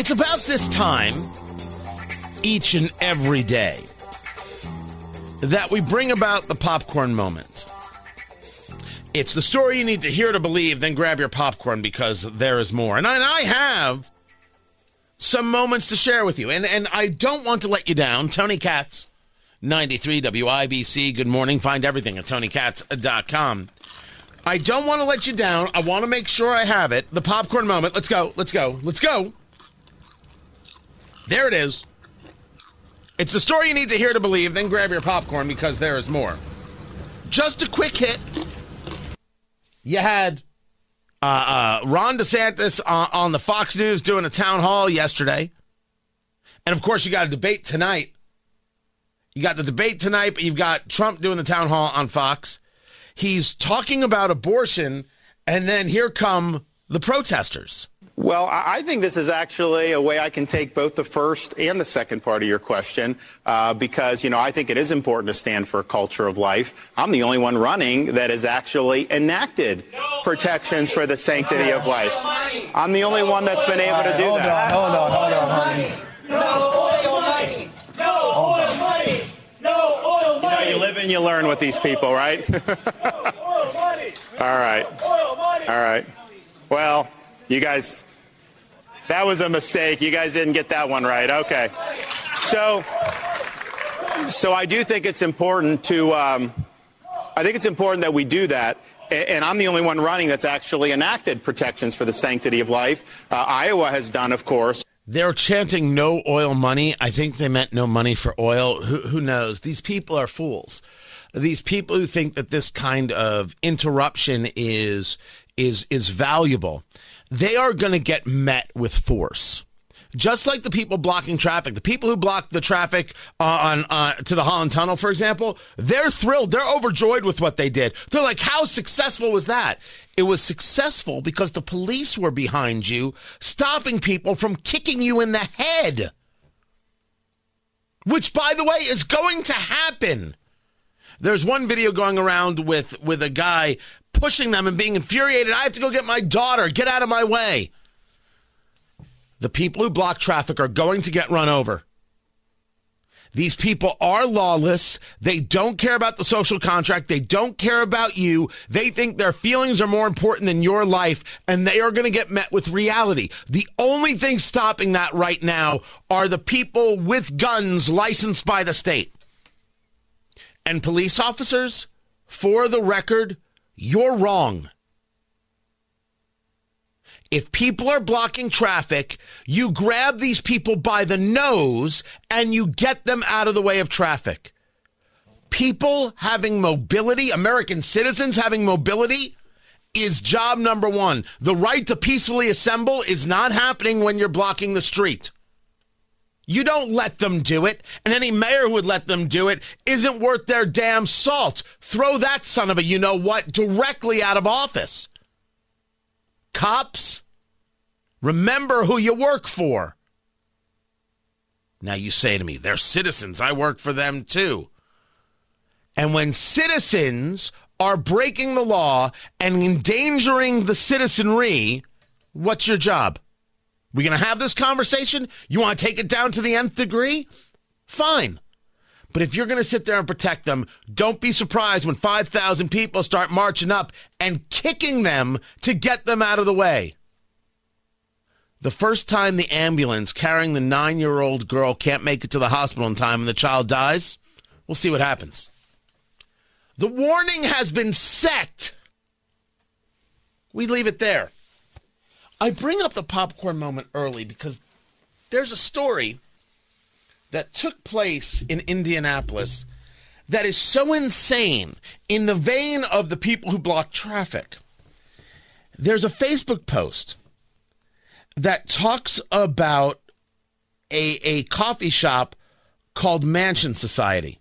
It's about this time each and every day that we bring about the popcorn moment. It's the story you need to hear to believe, then grab your popcorn because there is more. And I, and I have some moments to share with you. And, and I don't want to let you down. Tony Katz, 93 WIBC. Good morning. Find everything at tonykatz.com. I don't want to let you down. I want to make sure I have it. The popcorn moment. Let's go. Let's go. Let's go. There it is. It's the story you need to hear to believe, then grab your popcorn because there is more. Just a quick hit. You had uh, uh, Ron DeSantis on, on the Fox News doing a town hall yesterday. And of course, you got a debate tonight. You got the debate tonight, but you've got Trump doing the town hall on Fox. He's talking about abortion, and then here come the protesters. Well, I think this is actually a way I can take both the first and the second part of your question uh, because, you know, I think it is important to stand for a culture of life. I'm the only one running that has actually enacted protections for the sanctity of life. I'm the only one that's been able to do hold that. On, hold on, hold on, honey. No oil money! No oil money! No oil money! You, know, you live and you learn with these people, right? oil money! All right. All right. Well, you guys that was a mistake. You guys didn't get that one right. Okay. So, so I do think it's important to, um, I think it's important that we do that. And I'm the only one running that's actually enacted protections for the sanctity of life. Uh, Iowa has done, of course. They're chanting no oil money. I think they meant no money for oil. Who, who knows? These people are fools. These people who think that this kind of interruption is is is valuable they are going to get met with force. Just like the people blocking traffic, the people who blocked the traffic uh, on uh, to the Holland Tunnel, for example, they're thrilled. They're overjoyed with what they did. They're like, "How successful was that?" It was successful because the police were behind you, stopping people from kicking you in the head. Which, by the way, is going to happen. There's one video going around with with a guy pushing them and being infuriated. I have to go get my daughter. Get out of my way. The people who block traffic are going to get run over. These people are lawless. They don't care about the social contract. They don't care about you. They think their feelings are more important than your life, and they are going to get met with reality. The only thing stopping that right now are the people with guns licensed by the state. And police officers, for the record, you're wrong. If people are blocking traffic, you grab these people by the nose and you get them out of the way of traffic. People having mobility, American citizens having mobility, is job number one. The right to peacefully assemble is not happening when you're blocking the street. You don't let them do it, and any mayor who would let them do it isn't worth their damn salt. Throw that son of a you know what directly out of office. Cops, remember who you work for. Now you say to me, they're citizens. I work for them too. And when citizens are breaking the law and endangering the citizenry, what's your job? We going to have this conversation? You want to take it down to the nth degree? Fine. But if you're going to sit there and protect them, don't be surprised when 5,000 people start marching up and kicking them to get them out of the way. The first time the ambulance carrying the nine year old girl can't make it to the hospital in time and the child dies, we'll see what happens. The warning has been set. We leave it there. I bring up the popcorn moment early because there's a story that took place in Indianapolis that is so insane in the vein of the people who block traffic. There's a Facebook post that talks about a, a coffee shop called Mansion Society.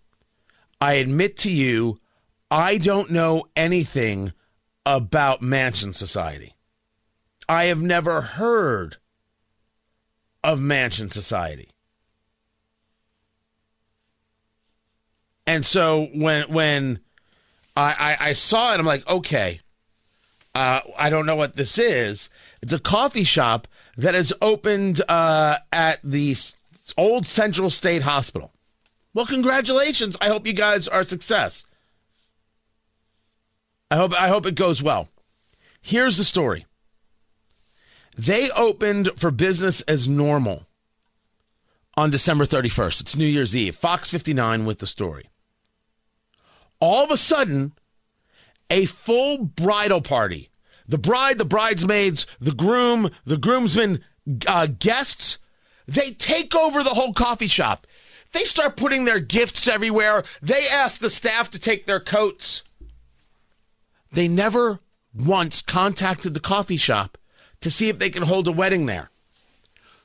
I admit to you, I don't know anything about Mansion Society. I have never heard of Mansion Society. And so when when I, I, I saw it, I'm like, okay, uh, I don't know what this is. It's a coffee shop that has opened uh, at the old Central State Hospital. Well, congratulations. I hope you guys are success. I hope I hope it goes well. Here's the story. They opened for business as normal on December 31st. It's New Year's Eve. Fox 59 with the story. All of a sudden, a full bridal party. The bride, the bridesmaids, the groom, the groomsmen, uh, guests, they take over the whole coffee shop. They start putting their gifts everywhere. They ask the staff to take their coats. They never once contacted the coffee shop to see if they can hold a wedding there.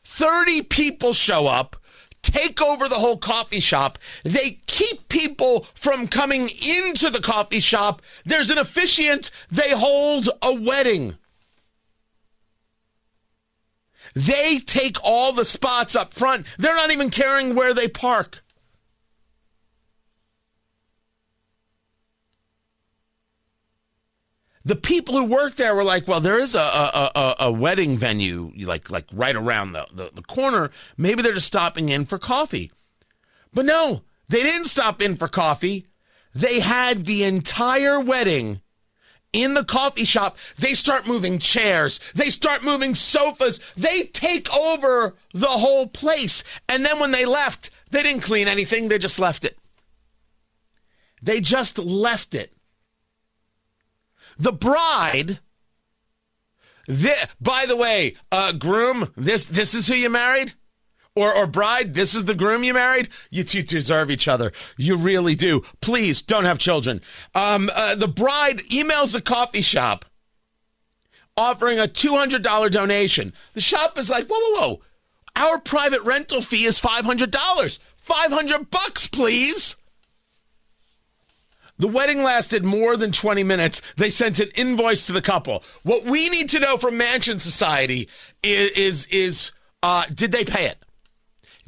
30 people show up, take over the whole coffee shop. They keep people from coming into the coffee shop. There's an officiant. They hold a wedding. They take all the spots up front. They're not even caring where they park. The people who worked there were like, well, there is a a, a, a wedding venue like like right around the, the, the corner. Maybe they're just stopping in for coffee. But no, they didn't stop in for coffee. They had the entire wedding in the coffee shop. They start moving chairs. They start moving sofas. They take over the whole place. And then when they left, they didn't clean anything. They just left it. They just left it. The bride. This, by the way, uh, groom, this this is who you married, or or bride, this is the groom you married. You two deserve each other. You really do. Please don't have children. Um, uh, the bride emails the coffee shop, offering a two hundred dollar donation. The shop is like, whoa, whoa, whoa. Our private rental fee is five hundred dollars. Five hundred bucks, please. The wedding lasted more than 20 minutes. They sent an invoice to the couple. What we need to know from Mansion Society is is, is uh, did they pay it?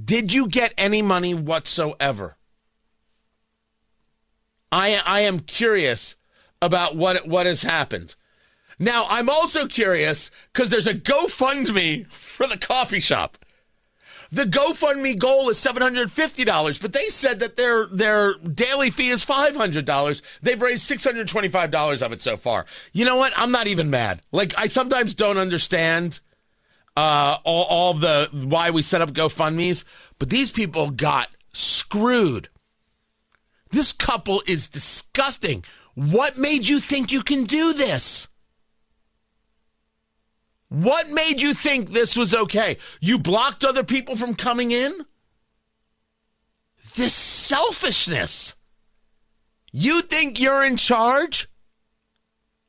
Did you get any money whatsoever? I I am curious about what what has happened. Now I'm also curious because there's a GoFundMe for the coffee shop. The GoFundMe goal is $750, but they said that their their daily fee is $500. They've raised $625 of it so far. You know what? I'm not even mad. Like I sometimes don't understand uh, all, all the why we set up GoFundMe's, but these people got screwed. This couple is disgusting. What made you think you can do this? What made you think this was okay? You blocked other people from coming in? This selfishness. You think you're in charge?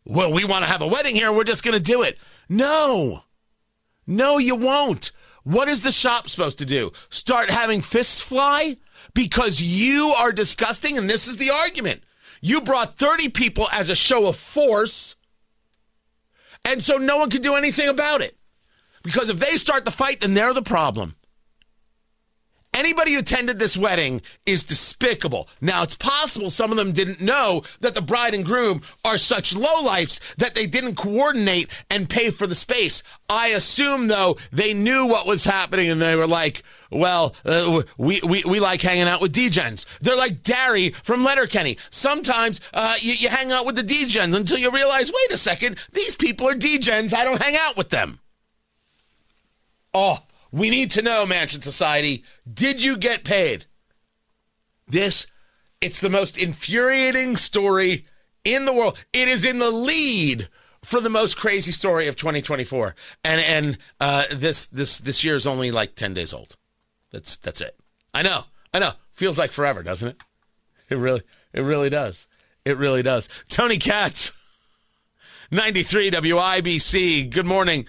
Well, we want to have a wedding here. We're just going to do it. No. No, you won't. What is the shop supposed to do? Start having fists fly? Because you are disgusting, and this is the argument. You brought 30 people as a show of force and so no one can do anything about it. Because if they start the fight, then they're the problem. Anybody who attended this wedding is despicable. Now, it's possible some of them didn't know that the bride and groom are such lowlifes that they didn't coordinate and pay for the space. I assume, though, they knew what was happening and they were like, well, uh, we, we, we like hanging out with Degens. They're like Darry from Letterkenny. Sometimes uh, you, you hang out with the Degens until you realize, wait a second, these people are Degens. I don't hang out with them. Oh, we need to know, Mansion Society, did you get paid? This, it's the most infuriating story in the world. It is in the lead for the most crazy story of 2024, and and uh, this this this year is only like 10 days old. That's that's it. I know. I know. Feels like forever, doesn't it? It really, it really does. It really does. Tony Katz, 93 WIBC. Good morning.